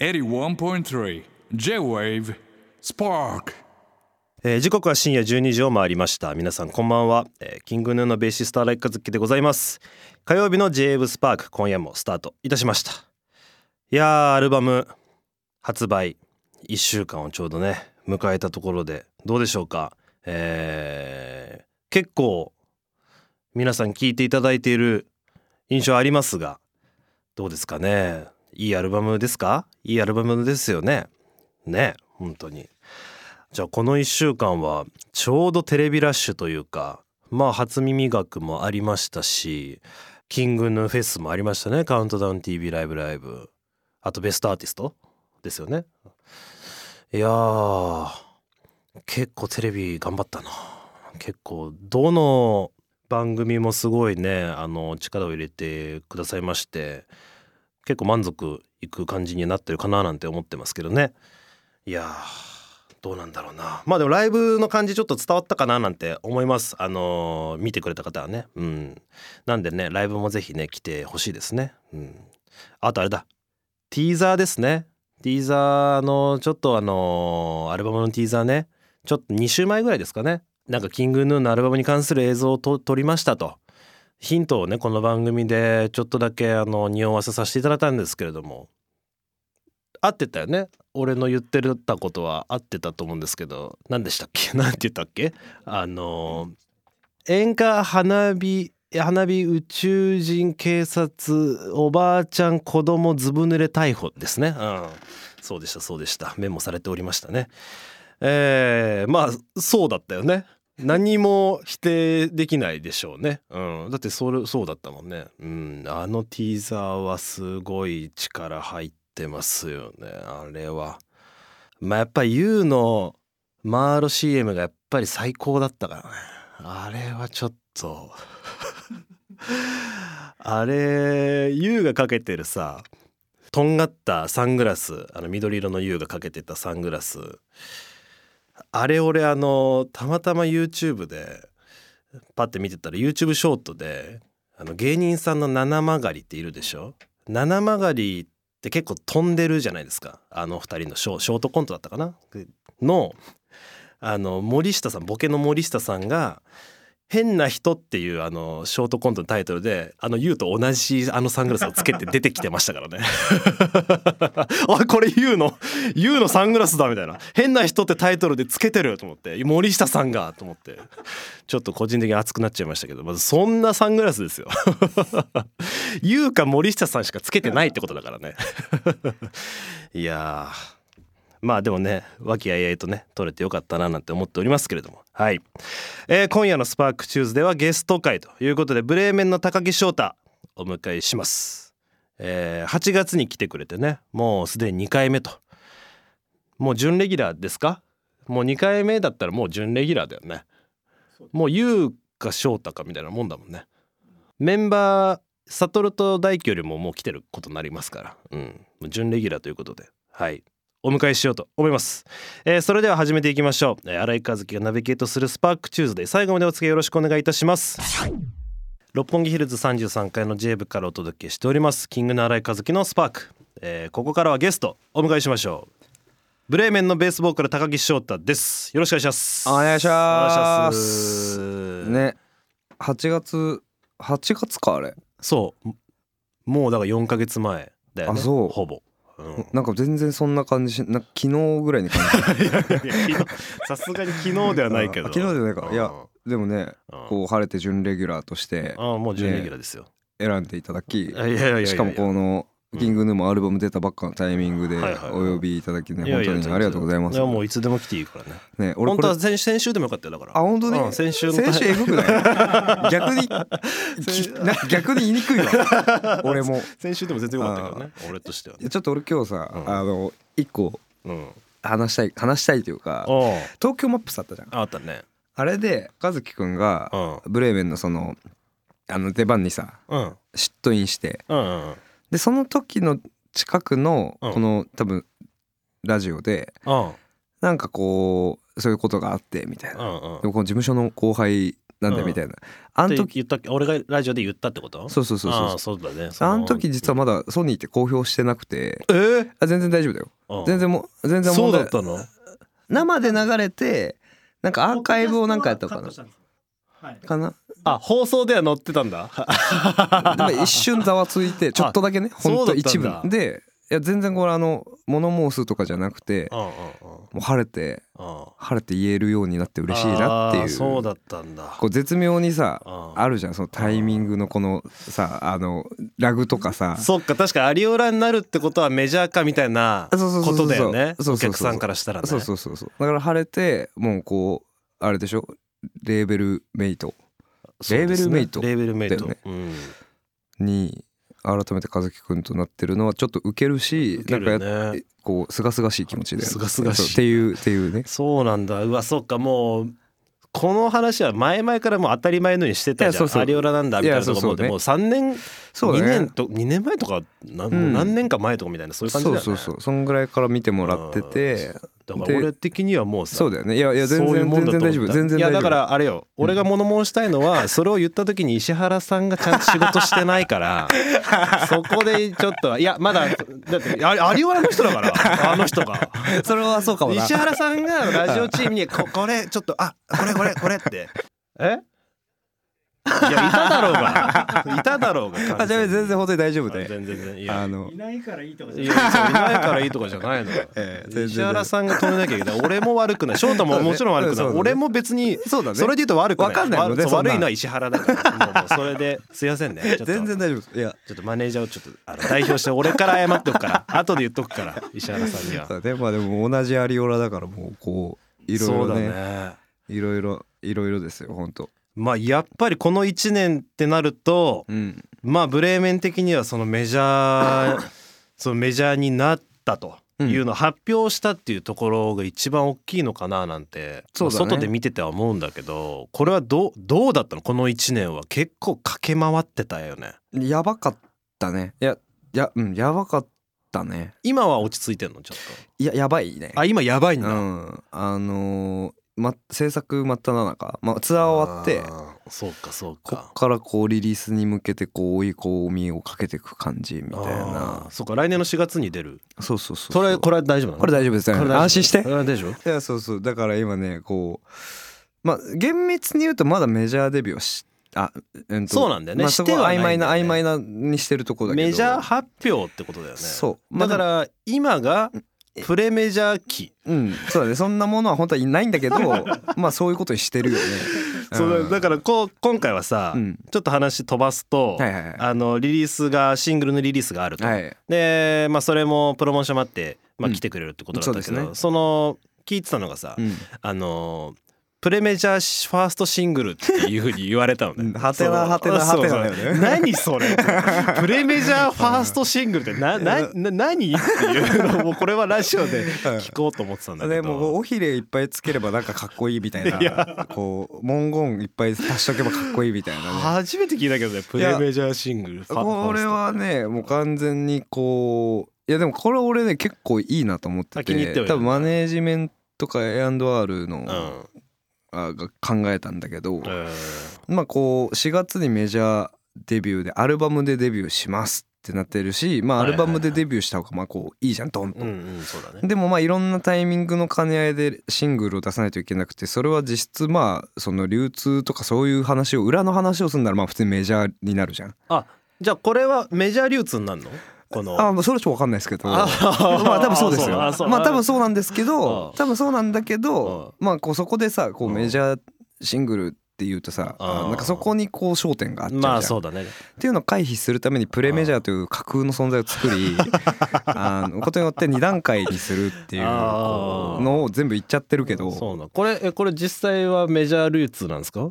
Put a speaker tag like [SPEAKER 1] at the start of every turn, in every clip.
[SPEAKER 1] 81.3 J-Wave Spark.
[SPEAKER 2] えー時刻は深夜12時を回りました。皆さんこんばんは、えーキングヌーのベーシスト荒井和樹でございます。火曜日の j w スパーク今夜もスタートいたしました。いやーアルバム発売1週間をちょうどね迎えたところでどうでしょうか？えー結構皆さん聞いていただいている印象ありますがどうですかね？いいアルバムですか？いいアルバムですよね。ね本当に。じゃあこの1週間はちょうどテレビラッシュというかまあ初耳学もありましたしキングヌーフェスもありましたね。カウントダウン TV ライブライブ。あとベストアーティストですよね。いやー結構テレビ頑張ったな。結構どの番組もすごいねあの力を入れてくださいまして結構満足いく感じになってるかななんて思ってますけどね。いやどうなんだろうな。まあでもライブの感じちょっと伝わったかななんて思います。あのー見てくれた方はね。うん。なんでねライブもぜひね来てほしいですね。うん。あとあれだ。ティーザーですね。ティーザーのちょっとあのーアルバムのティーザーね。ちょっと2週前ぐらいですかね。なんかキングヌーのアルバムに関する映像を撮りましたと。ヒントをねこの番組でちょっとだけあの匂わせさせていただいたんですけれども。合ってたよね。俺の言ってたことは合ってたと思うんですけど。何でしたっけ？何て言ったっけ？あの演歌花火花火宇宙人警察おばあちゃん子供ずぶ濡れ逮捕ですね。うん。そうでしたそうでした。メモされておりましたね。えー、まあそうだったよね。何も否定できないでしょうね、うん、だってそれそうだったもんね、うん、あのティーザーはすごい力入ってますよね。あれは。まあやっぱり YOU のマーロ CM がやっぱり最高だったからね。あれはちょっと。あれ YOU がかけてるさとんがったサングラスあの緑色の YOU がかけてたサングラス。あれ俺あのたまたま YouTube でパッて見てたら YouTube ショートであの芸人さんの七曲りっているでしょ？七曲りって結構飛んでるじゃないですか。あの二人のショショートコントだったかな？のあの森下さんボケの森下さんが「変な人」っていうあのショートコントのタイトルであの YOU と同じあのサングラスをつけて出てきてましたからね。あこれ YOU の YOU のサングラスだみたいな「変な人」ってタイトルでつけてると思って森下さんがと思って。ちょっと個人的に熱くなっちゃいましたけどまずそんなサングラスですよ。YOU か森下さんしかつけてないってことだからね。いやまあでもね和気あいあいとね撮れてよかったななんて思っておりますけれども。はい、えー今夜の「スパークチューズ」ではゲスト会ということでブレーメンの高木翔太お迎えします、えー8月に来てくれてねもうすでに2回目と。もう準レギュラーですか？もう2回目だったらもう準レギュラーだよね。もう優か翔太かみたいなもんだもんね。メンバー悟と大輝よりももう来てることになりますから。うん。準レギュラーということで。はいお迎えしようと思います、えーそれでは始めていきましょう、えー、新井和樹がナビゲートするスパークチューズで。最後までお付き合いよろしくお願いいたします。六本木ヒルズ33階の J 部からお届けしております。キングの新井和樹のスパーク、えーここからはゲストお迎えしましょう。ブレーメンのベースボーカル高木翔太です。よろしくお願いします。
[SPEAKER 3] お願いし
[SPEAKER 2] お願いし
[SPEAKER 3] ま
[SPEAKER 2] ます。す
[SPEAKER 3] ね8月8月かあれ。
[SPEAKER 2] そう。もうだから4ヶ月前だよね。
[SPEAKER 3] あそう。
[SPEAKER 2] ほぼ、うん
[SPEAKER 3] なんか全然そんな感じしな昨日ぐらいに感じ
[SPEAKER 2] さすがに昨日ではないけど。
[SPEAKER 3] あ昨日じゃないか。いや
[SPEAKER 2] うん
[SPEAKER 3] でもね
[SPEAKER 2] うん。
[SPEAKER 3] こう晴れて準レギュラーとして
[SPEAKER 2] ああもう準レギュラーですよ、
[SPEAKER 3] 選んでいただきしかもこの
[SPEAKER 2] うん
[SPEAKER 3] キングヌーもアルバム出たばっかのタイミングでお呼びいただきね本当にありがとうございます。
[SPEAKER 2] いやもういつでも来ていいからね。
[SPEAKER 3] ね俺
[SPEAKER 2] 本当は先先週でもよかったよだから。
[SPEAKER 3] あ本当に？
[SPEAKER 2] うん先週の
[SPEAKER 3] 先週エグくない？逆に逆に言いにくいわ。俺も。
[SPEAKER 2] 先週でも全然よかったけどね俺としてはね。
[SPEAKER 3] ちょっと俺今日さ
[SPEAKER 2] うん。
[SPEAKER 3] あの一個
[SPEAKER 2] うん。
[SPEAKER 3] 話したい話したいというか東京マップスあったじゃん。
[SPEAKER 2] あったね。
[SPEAKER 3] あれで和樹くんが
[SPEAKER 2] うん。
[SPEAKER 3] ブレーメンのそのあの出番にさ
[SPEAKER 2] うん。
[SPEAKER 3] 嫉妬インして
[SPEAKER 2] うんうん
[SPEAKER 3] でその時の近くの
[SPEAKER 2] うん。
[SPEAKER 3] この多分ラジオで
[SPEAKER 2] うん。
[SPEAKER 3] なんかこうそういうことがあってみたいな。
[SPEAKER 2] うんうん。
[SPEAKER 3] でもこの事務所の後輩なんだみたいな。あの時
[SPEAKER 2] 言ったっけ？俺がラジオで言ったってこと？
[SPEAKER 3] そうそうそうそう
[SPEAKER 2] そう。だね。
[SPEAKER 3] あの時実はまだソニーって公表してなくて。
[SPEAKER 2] え？ー
[SPEAKER 3] あ全然大丈夫だよ。
[SPEAKER 2] うん。
[SPEAKER 3] 全然もう全然
[SPEAKER 2] そう
[SPEAKER 3] 問題
[SPEAKER 2] だったの？
[SPEAKER 3] 生で流れてなんかアーカイブをなんかやったのかな。かな？
[SPEAKER 2] あ放送では載ってたんだ。
[SPEAKER 3] でも一瞬ざわついて ちょっとだけねほんと一部。でいや全然これあの物申すとかじゃなくてもう晴れて
[SPEAKER 2] うん。
[SPEAKER 3] 晴れて言えるようになって嬉しいなっていう。
[SPEAKER 2] そうだったんだ。
[SPEAKER 3] こう絶妙にさ
[SPEAKER 2] うん。
[SPEAKER 3] あるじゃん。そのタイミングのこのさあのラグとかさ。
[SPEAKER 2] そっか確かアリオラになるってことはメジャーかみたいなことだよね。お客さんからしたらね。
[SPEAKER 3] そうそうそうそう。だから晴れてもうこうあれでしょ？レーベルメイトレーベルメイト。
[SPEAKER 2] レーベルメイト、
[SPEAKER 3] ね。
[SPEAKER 2] うん。
[SPEAKER 3] に改めて和樹くんとなってるのはちょっとウケるし
[SPEAKER 2] ウケる
[SPEAKER 3] なんかこう清々しい気持ちで
[SPEAKER 2] 清々しい。
[SPEAKER 3] っていうっていうね。
[SPEAKER 2] そうなんだ。うわそっかもうこの話は前々からもう当たり前のようにしてたじゃ
[SPEAKER 3] ん。
[SPEAKER 2] アリオラなんだみたいなところで
[SPEAKER 3] いや
[SPEAKER 2] もう3年2
[SPEAKER 3] そうだね。
[SPEAKER 2] 年と2年前とか何年か前とかみたいなそういう感じだよね。
[SPEAKER 3] そうそうそう。そんぐらいから見てもらってて
[SPEAKER 2] だから俺的にはもうさ
[SPEAKER 3] そうだよね。いやいや全然全然大丈夫。全然大丈夫。
[SPEAKER 2] いやだからあれよ。俺が物申したいのはそれを言った時に石原さんがちゃんと仕事してないから そこでちょっといやまだだってあアリオラの人だから あの人が。
[SPEAKER 3] それはそうかもな。
[SPEAKER 2] 石原さんがラジオチームにここれちょっとあこれこれこれって。え？いやいただろうが。いただろうが
[SPEAKER 3] あじゃあ全然本当に大丈夫で。
[SPEAKER 2] 全然全然。いや。
[SPEAKER 3] あの。
[SPEAKER 4] いないからいいとかじ
[SPEAKER 2] い
[SPEAKER 4] ゃない
[SPEAKER 2] いないからいいとかじゃないの。よ、
[SPEAKER 3] ええ全然。
[SPEAKER 2] 石原さんが止めなきゃいけない。俺も悪くない。翔太ももちろん悪くない、
[SPEAKER 3] ね
[SPEAKER 2] 俺も別に
[SPEAKER 3] そうだね。
[SPEAKER 2] それで言うと悪くない。
[SPEAKER 3] わかんないもんね
[SPEAKER 2] わそう
[SPEAKER 3] そんな
[SPEAKER 2] 悪いのは石原だからもうもうそれですいませんね。ちょっと。
[SPEAKER 3] 全然大丈夫です。いや。
[SPEAKER 2] ちょっとマネージャーをちょっとあの代表して俺から謝っておくから。後で言っとくから石原さんには。
[SPEAKER 3] そうだね。まあでも同じアリオラだからもうこういろいろね。
[SPEAKER 2] ね。
[SPEAKER 3] いろいろいろいろですよ本当
[SPEAKER 2] まあやっぱりこの1年ってなると
[SPEAKER 3] うん。
[SPEAKER 2] まあブレーメン的にはそのメジャー そのメジャーになったというのを発表したっていうところが一番大きいのかななんて、
[SPEAKER 3] そう
[SPEAKER 2] 外で見てては思うんだけどこれはどうどうだったの？この1年は結構駆け回ってたよね。
[SPEAKER 3] やばかったね。いやいやうんやばかったね。
[SPEAKER 2] 今は落ち着いてんの？ちょっ
[SPEAKER 3] いややばいね。
[SPEAKER 2] とあ今やばいん
[SPEAKER 3] う
[SPEAKER 2] だ、
[SPEAKER 3] ん。あのーま制作真っ只中、まあ、ツアー終わって
[SPEAKER 2] そうかそうか。
[SPEAKER 3] こっからこうリリースに向けてこう追い込みをかけていく感じみたい
[SPEAKER 2] あ
[SPEAKER 3] な
[SPEAKER 2] ーそうか来年の4月に出る。
[SPEAKER 3] そうそうそう
[SPEAKER 2] それこれは大丈夫なの？
[SPEAKER 3] これ大丈夫です。よ
[SPEAKER 2] これ大丈夫？
[SPEAKER 3] 安心して。
[SPEAKER 2] 大丈夫？
[SPEAKER 3] いやそうそう。だから今ねこうまあ厳密に言うとまだメジャーデビューはしあ、えっと
[SPEAKER 2] そうなんだよね。
[SPEAKER 3] まあ、そこ
[SPEAKER 2] しては
[SPEAKER 3] は曖昧な曖昧なにしてるとこだけど。
[SPEAKER 2] メジャー発表ってことだよね。
[SPEAKER 3] そう。
[SPEAKER 2] だから今がプレメジャー期
[SPEAKER 3] うん。そうだね。そんなものは本当はいないんだけど まあそういうことにしてるよね。
[SPEAKER 2] そうだからこう今回はさ、
[SPEAKER 3] うん。
[SPEAKER 2] ちょっと話飛ばすと、
[SPEAKER 3] はいはいはい。
[SPEAKER 2] あのリリースがシングルのリリースがあると、
[SPEAKER 3] はい。
[SPEAKER 2] で、まあ、それもプロモーションもあって、まあ、
[SPEAKER 3] うん。
[SPEAKER 2] 来てくれるってことだったけど、
[SPEAKER 3] そうですね。
[SPEAKER 2] その聞いてたのがさ、
[SPEAKER 3] うん。
[SPEAKER 2] あのプレメジャーファーストシングルっていうふうに言われたのね。
[SPEAKER 3] うん。はてなはてなはてなだよね。
[SPEAKER 2] 何それプレメジャーファーストシングルってななな何っていうのをこれはラジオで聞こうと思ってたんだけ
[SPEAKER 3] で
[SPEAKER 2] ど。
[SPEAKER 3] もう尾ひれいっぱいつければなんかかっこいいみたいな。こう文言いっぱい足しとけばかっこいいみたいなね。
[SPEAKER 2] 初めて聞いたけどねプレメジャーシングル
[SPEAKER 3] これはねもう完全にこういやでもこれ俺ね結構いいなと思って
[SPEAKER 2] あ気に入って
[SPEAKER 3] 多分マネージメントか A&R の、が考えたんだけど、
[SPEAKER 2] え
[SPEAKER 3] まあこう4月にメジャーデビューでアルバムでデビューしますってなってるしまあアルバムでデビューした方がまあこういいじゃんドンと。
[SPEAKER 2] んうん
[SPEAKER 3] でもまあいろんなタイミングの兼ね合いでシングルを出さないといけなくてそれは実質まあその流通とかそういう話を裏の話をするならまあ普通にメジャーになるじゃん。
[SPEAKER 2] あじゃあこれはメジャー流通になるの？この。
[SPEAKER 3] あまあそれはちょっと分かんないですけど。
[SPEAKER 2] あ
[SPEAKER 3] まあ多分そうですよ。まあ多分そうなんですけど
[SPEAKER 2] あ。
[SPEAKER 3] 多分そうなんだけどまあこうそこでさこう
[SPEAKER 2] うん。
[SPEAKER 3] メジャーシングルっていうとさなんかそこにこう焦点があっちゃう。
[SPEAKER 2] まあそうだね。
[SPEAKER 3] っていうのを回避するためにプレメジャーという架空の存在を作り あのことによって2段階にするっていうのを全部言っちゃってるけど。
[SPEAKER 2] そうなこれえこれ実際はメジャー流通なんですか？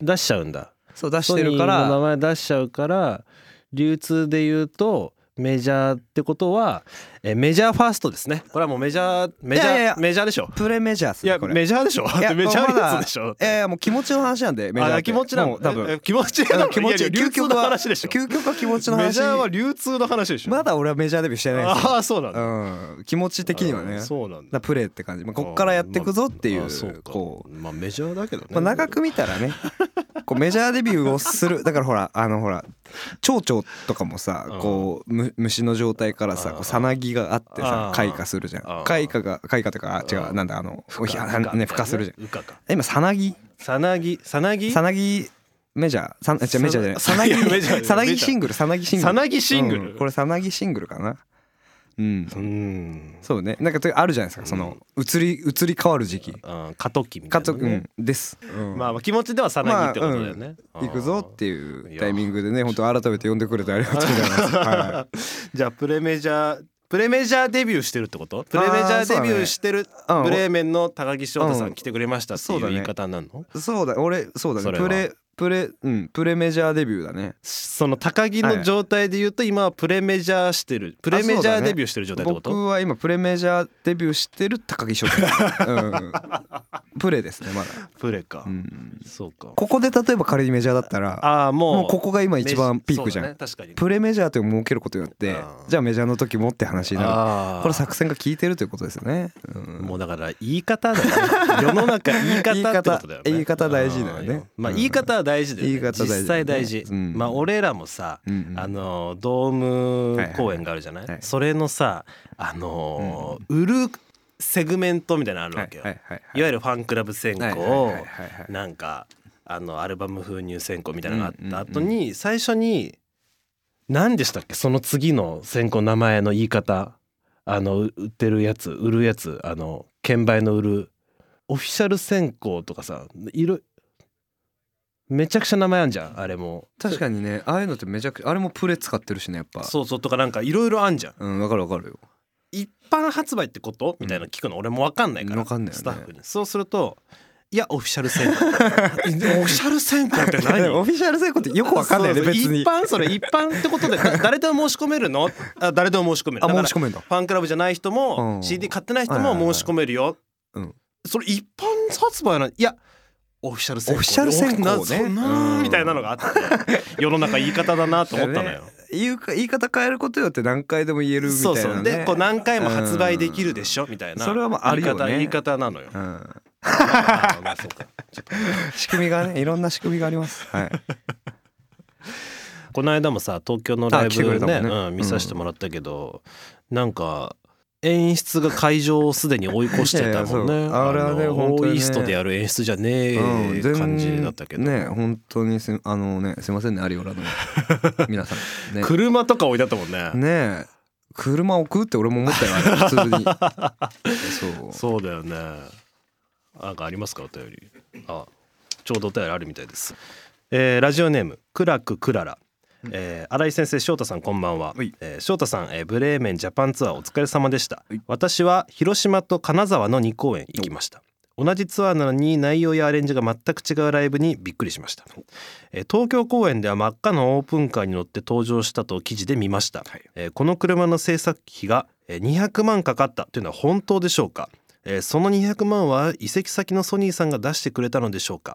[SPEAKER 2] 出しちゃうんだ。
[SPEAKER 3] そう出してるか
[SPEAKER 2] ソニーの名
[SPEAKER 3] ら
[SPEAKER 2] 前出しちゃうから流通で言うとメジャーってことは、えーメジャーファーストですね。これはもうメジャーメジャーメジャーでしょ？
[SPEAKER 3] プレメジャーっす
[SPEAKER 2] いや
[SPEAKER 3] ねこれ。
[SPEAKER 2] メジャーでしょ？
[SPEAKER 3] いや
[SPEAKER 2] メジャー
[SPEAKER 3] まだ
[SPEAKER 2] のやつでしょ？
[SPEAKER 3] いやもう気持ちの話なんでメジャー
[SPEAKER 2] 気持ちなの
[SPEAKER 3] 多分。
[SPEAKER 2] ええ気持ち
[SPEAKER 3] 気持ち
[SPEAKER 2] いやいや流通の話でしょ。
[SPEAKER 3] 究極は気持ちの話。
[SPEAKER 2] メジャーは流通の話でしょ？
[SPEAKER 3] まだ俺はメジャーデビューしてない
[SPEAKER 2] ああそうなんだ。
[SPEAKER 3] うん。気持ち的にはね。
[SPEAKER 2] そうなんだ。
[SPEAKER 3] らプレーって感じ。まあこっからやっていくぞっていうこう。
[SPEAKER 2] まあメジャーだけどね。
[SPEAKER 3] まあ、長く見たらねこうメジャーデビューをする。だからほらあのほら蝶々とかもさ
[SPEAKER 2] うん。
[SPEAKER 3] こうむ虫の状態からさ
[SPEAKER 2] うん。
[SPEAKER 3] こうさなぎがあってさ
[SPEAKER 2] うん
[SPEAKER 3] 開花するじゃ
[SPEAKER 2] うん
[SPEAKER 3] ん開花が開花とかあ違
[SPEAKER 2] う
[SPEAKER 3] うんなんだあの
[SPEAKER 2] ふか
[SPEAKER 3] ね孵化するじゃん。今さなぎ？
[SPEAKER 2] さなぎ？さなぎ？
[SPEAKER 3] さなぎメジャー。さん違う メジャーじゃない。
[SPEAKER 2] さ
[SPEAKER 3] さなぎさなぎシングルさなぎシングル。
[SPEAKER 2] さなぎシングル？
[SPEAKER 3] うん。これさなぎシングルかな？うん。
[SPEAKER 2] うん。
[SPEAKER 3] そうね。なんかとあるじゃないですか。その移り移り変わる時期。
[SPEAKER 2] うん過渡期みたいなね。
[SPEAKER 3] ん。です。うん。
[SPEAKER 2] まあまあ気持ちではさなぎってことだよね。
[SPEAKER 3] 行くぞって
[SPEAKER 2] い
[SPEAKER 3] いうタイミングでね本当改めて呼んでくれてありがとうございます。は
[SPEAKER 2] じゃあプレメジャープレメジャーデビューしてるってこと？プレメジャーデビューしてる
[SPEAKER 3] うん
[SPEAKER 2] ブレーメンの高木翔太さ
[SPEAKER 3] うん
[SPEAKER 2] ん来てくれましたっていう言い方になるの？
[SPEAKER 3] い、そうだ俺そうだ
[SPEAKER 2] それは。
[SPEAKER 3] ねプレプレうんプレメジャーデビューだね。
[SPEAKER 2] その高木の状態で言うと今はプレメジャーしてる。プレメジャーデビューしてる状態ってこと？
[SPEAKER 3] 僕は今プレメジャーデビューしてる高木翔太。うん、プレですねまだ。
[SPEAKER 2] プレか。
[SPEAKER 3] うん、
[SPEAKER 2] そうか。
[SPEAKER 3] ここで例えば仮にメジャーだったら
[SPEAKER 2] ああもう
[SPEAKER 3] もうここが今一番ピークじゃん。
[SPEAKER 2] ね確かに。
[SPEAKER 3] プレメジャーという設けることによって
[SPEAKER 2] うん。
[SPEAKER 3] じゃあメジャーの時もって話になる。これ作戦が効いてるということですよね。うん。
[SPEAKER 2] もうだから言い方だよね。世の中言い方ってことだよね。
[SPEAKER 3] 言い方言い方大事だよね。
[SPEAKER 2] まあ
[SPEAKER 3] うん。
[SPEAKER 2] 言い方は大事だよね。
[SPEAKER 3] 言い方大事ね。
[SPEAKER 2] 実際大事。
[SPEAKER 3] うん。
[SPEAKER 2] まあ俺らもさ
[SPEAKER 3] うんうん。
[SPEAKER 2] あのドーム公演があるじゃな
[SPEAKER 3] はいはい
[SPEAKER 2] いそれのさあの売るセグメントみたいなのあるわけよ。
[SPEAKER 3] はいはい
[SPEAKER 2] いわゆるファンクラブ選考
[SPEAKER 3] はいはいはいはいはい。
[SPEAKER 2] なんかあのアルバム封入選考みたいなのがあった後に最初に何でしたっけ？その次の選考名前の言い方。あのう売ってるやつ売るやつあの券売の売るオフィシャル選考とかさいろめちゃくちゃ名前あんじゃんあれも。
[SPEAKER 3] 確かにねああいうのってめちゃくちゃあれもプレ使ってるしねやっぱ。
[SPEAKER 2] そうそうとかなんかいろいろあんじゃん。
[SPEAKER 3] うんわかるわかるよ。
[SPEAKER 2] 一般発売ってこと？みたいなの聞くの？俺も分かんないから、
[SPEAKER 3] わかんないよね。
[SPEAKER 2] スタッフに。そうするといやオフィシャル選考オフィシャル選考って何？
[SPEAKER 3] オフィシャル成功 ってよくわかんないよね別に。
[SPEAKER 2] 一般それ一般ってことでだ誰でも申し込めるの？あ誰でも申し込める。
[SPEAKER 3] あ申し込めんだ。
[SPEAKER 2] ファンクラブじゃない人も、
[SPEAKER 3] うん。
[SPEAKER 2] CD 買ってない人も申し込めるよ、
[SPEAKER 3] うん。
[SPEAKER 2] それ一般発売なんいやオフィシャル選考
[SPEAKER 3] オフィシャル選考ね。
[SPEAKER 2] なみたいなのがあって世の中言い方だなと思ったのよ、
[SPEAKER 3] 言うか言い方変えることによって何回でも言えるみたいなね。
[SPEAKER 2] そうそう。でこう何回も発売できるでしょみたいな
[SPEAKER 3] それはまああるよね。
[SPEAKER 2] 言い方言い方なのよ。
[SPEAKER 3] うん。仕組みがねいろんな仕組みがあります。はい。
[SPEAKER 2] この間もさ東京のライブね
[SPEAKER 3] ね。
[SPEAKER 2] うん、見させてもらったけど、なんか演出が会場をすでに追い越してたもんね。
[SPEAKER 3] あれはね
[SPEAKER 2] の
[SPEAKER 3] 本当
[SPEAKER 2] イーストでやる演出じゃね
[SPEAKER 3] うん
[SPEAKER 2] え感じだったけど、
[SPEAKER 3] ね本当にすあのねすいませんねアリオラの。皆さん。ね。
[SPEAKER 2] 車とか置いてあったもんね。
[SPEAKER 3] ねえ。車置くって俺も思ったよ 普通に。そう。
[SPEAKER 2] そうだよね。なんかありますかお便り。あちょうどお便りあるみたいです、えーラジオネームクラククララえー新井先生翔太さんこんばんは。
[SPEAKER 3] はい、
[SPEAKER 2] えー翔太さん、えーブレーメンジャパンツアーお疲れ様でした、
[SPEAKER 3] はい。
[SPEAKER 2] 私は広島と金沢の2公演行きました。同じツアーなのに内容やアレンジが全く違うライブにびっくりしました、えー東京公演では真っ赤なオープンカーに乗って登場したと記事で見ました、えーこの車の制作費がえー200万かかったというのは本当でしょうか？えーその200万は移籍先のソニーさんが出してくれたのでしょうか、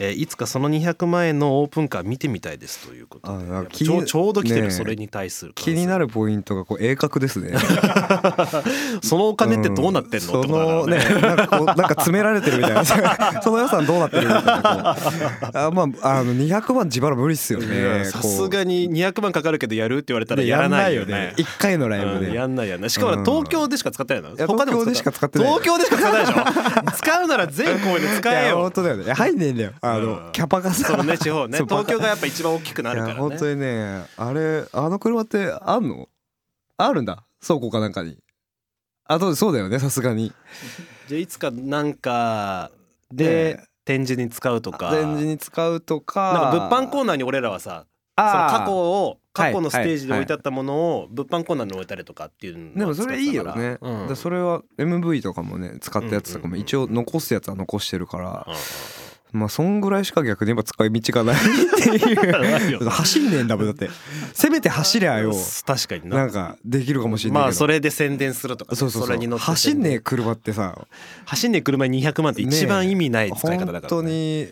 [SPEAKER 2] えーいつかその200万円のオープンカー見てみたいですということで。ちょうちょうど来てるそれに対する
[SPEAKER 3] 気にな
[SPEAKER 2] る
[SPEAKER 3] るポイントがこう鋭角ですね。
[SPEAKER 2] そのお金ってどうなってんの、
[SPEAKER 3] そ
[SPEAKER 2] ってことだ
[SPEAKER 3] のねなんかこうなんか詰められてるみたいな。その予算どうなってるみたいな。あまああの200万自腹無理っすよ
[SPEAKER 2] い
[SPEAKER 3] ね
[SPEAKER 2] やさすがに200万かかるけどやるって言われたらやらないよね。
[SPEAKER 3] 一回のライブで。
[SPEAKER 2] うんやんないやんないしかも
[SPEAKER 3] うん。
[SPEAKER 2] 東京でしか使ってないの？
[SPEAKER 3] や
[SPEAKER 2] 他でも
[SPEAKER 3] 東京でしか使ってない
[SPEAKER 2] 東京でしか使ってないでしょ？使うなら全公演で使えよ。
[SPEAKER 3] 本当だよね。入んねえんだよ。あの、
[SPEAKER 2] うん。
[SPEAKER 3] キャパがさ。
[SPEAKER 2] そのね地方ね。東京がやっぱ一番大きくなるからね。
[SPEAKER 3] 本当にねあれあの車ってあんの？あるんだ。倉庫かなんかに。あとそうだよねさすがに。
[SPEAKER 2] じゃあいつかなんかで
[SPEAKER 3] ね
[SPEAKER 2] 展示に使うとか。
[SPEAKER 3] 展示に使うとか。
[SPEAKER 2] なんか物販コーナーに俺らはさその過去を過去のステージで
[SPEAKER 3] はい
[SPEAKER 2] 置いてあったものを物販コーナーに置いたりとかっていうの
[SPEAKER 3] でもそれいいよね、
[SPEAKER 2] うん。
[SPEAKER 3] でそれは MV とかもね使ったやつとかも一応残すやつは残してるから、まあそんぐらいしか逆に言えば使い道がないっていう。走んねえんだもんだって。せめて走りゃよ。
[SPEAKER 2] 確かにな。
[SPEAKER 3] なんかできるかもしれない
[SPEAKER 2] まあそれで宣伝するとかね、
[SPEAKER 3] そうそうそう。
[SPEAKER 2] れに乗って
[SPEAKER 3] 走んねえ車ってさ。
[SPEAKER 2] 走んねえ車に200万って一番意味ない使い方だから、ね。
[SPEAKER 3] 本当に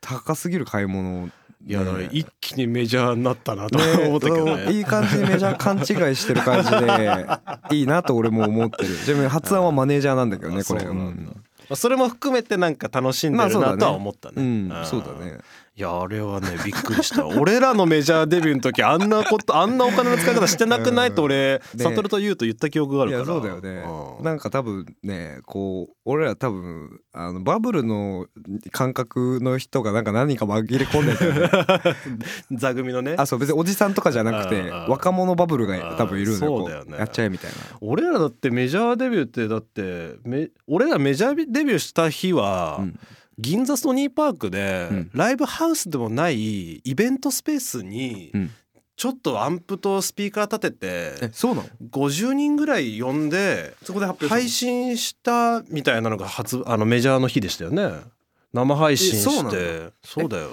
[SPEAKER 3] 高すぎる買い物
[SPEAKER 2] いやだから
[SPEAKER 3] ね。
[SPEAKER 2] 一気にメジャーになったなと
[SPEAKER 3] ね
[SPEAKER 2] 思ったけどね。
[SPEAKER 3] いい感じにメジャー勘違いしてる感じで いいなと俺も思ってる。ちなみに発案はマネージャーなんだけどねこれ。
[SPEAKER 2] そうなんそれも含めてなんか楽しんでるなとは思ったね。
[SPEAKER 3] うん。
[SPEAKER 2] ん
[SPEAKER 3] そうだね
[SPEAKER 2] いやあれはねびっくりした。俺らのメジャーデビューの時あんなことあんなお金の使い方してなくないと俺
[SPEAKER 3] ね。
[SPEAKER 2] 悟と言うと言った記憶があるから。
[SPEAKER 3] いやそうだよね。
[SPEAKER 2] うん。
[SPEAKER 3] なんか多分ねこう俺ら多分あのバブルの感覚の人がなんか何人か紛れ込んでたよね。
[SPEAKER 2] 座組のね。
[SPEAKER 3] あそう別におじさんとかじゃなくて若者バブルが多分いるんだよ
[SPEAKER 2] ね。
[SPEAKER 3] やっちゃえみたいな。
[SPEAKER 2] 俺らだってメジャーデビューってだってめ俺らメジャーデビューした日は、
[SPEAKER 3] うん
[SPEAKER 2] 銀座ソニーパークで、
[SPEAKER 3] うん。
[SPEAKER 2] ライブハウスでもないイベントスペースに
[SPEAKER 3] うん。
[SPEAKER 2] ちょっとアンプとスピーカー立てて
[SPEAKER 3] えそうなの
[SPEAKER 2] ？50人ぐらい呼んで
[SPEAKER 3] そこで発
[SPEAKER 2] 配信したみたいなのが初あのメジャーの日でしたよね。生配信して。そうだよ。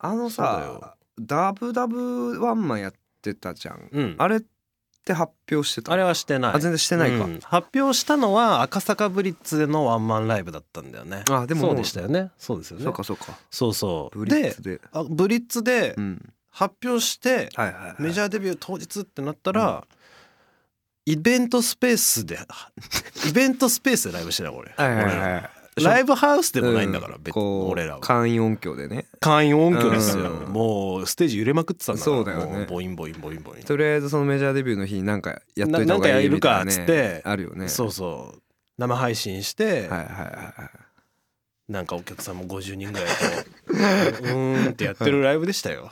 [SPEAKER 3] あのさダブダブワンマンやってたじゃん。
[SPEAKER 2] うん。あ
[SPEAKER 3] あれって発表してた。
[SPEAKER 2] れはしてない。
[SPEAKER 3] あ全然してないか。
[SPEAKER 2] うん。発表したのは赤坂ブリッツでのワンマンライブだったんだよね。
[SPEAKER 3] あでも
[SPEAKER 2] そうでしたよね。そうですよね。
[SPEAKER 3] そうかそうか。
[SPEAKER 2] そうそう。
[SPEAKER 3] ブリッツで。
[SPEAKER 2] であブリッツで
[SPEAKER 3] うん。
[SPEAKER 2] 発表して
[SPEAKER 3] はいはいはい。
[SPEAKER 2] メジャーデビュー当日ってなったら、イベントスペースでイベントスペースでライブしてた俺、
[SPEAKER 3] はいはいはい
[SPEAKER 2] ライブハウスでもないんだから、
[SPEAKER 3] うん。
[SPEAKER 2] 別に俺らは。
[SPEAKER 3] 簡易音響でね。
[SPEAKER 2] 簡易音響ですよ、
[SPEAKER 3] うん。
[SPEAKER 2] もうステージ揺れまくってたんだから
[SPEAKER 3] そうだよね。
[SPEAKER 2] もボインボインボインボイン。
[SPEAKER 3] とりあえずそのメジャーデビューの日になんかやっといた方がいいみたいな
[SPEAKER 2] るかっつ
[SPEAKER 3] ね
[SPEAKER 2] って
[SPEAKER 3] あるよね。
[SPEAKER 2] そうそう。生配信して、
[SPEAKER 3] はいはいはいはい。
[SPEAKER 2] なんかお客さんも50人ぐらいこううーんってやってるライブでしたよ。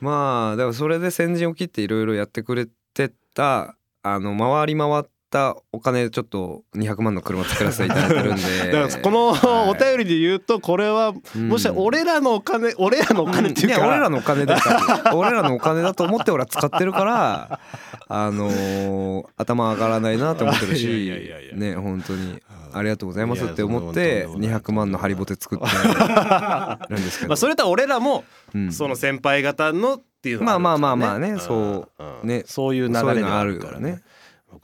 [SPEAKER 3] まあでもそれで先陣を切っていろいろやってくれてたあの回り回ったお金でちょっと200万の車作らせていただいてるんで。
[SPEAKER 2] だからこの
[SPEAKER 3] はい。
[SPEAKER 2] お便りで言うとこれは
[SPEAKER 3] うん。
[SPEAKER 2] もし俺らのお金俺らのお金っていうか、
[SPEAKER 3] いや俺らのお金だ 俺らのお金だと思って俺は使ってるから あのー頭上がらないなと思ってるし
[SPEAKER 2] いやいやいやいや。
[SPEAKER 3] ね本当に。ありがとうございますって思って
[SPEAKER 2] そんなこと
[SPEAKER 3] 200万のハリボテ作ってるんですけど。
[SPEAKER 2] まあそれとは俺らも
[SPEAKER 3] うん。
[SPEAKER 2] その先輩方のっていうの
[SPEAKER 3] まあまあまあ
[SPEAKER 2] あ
[SPEAKER 3] まあねそうね
[SPEAKER 2] そういう流れではあるからね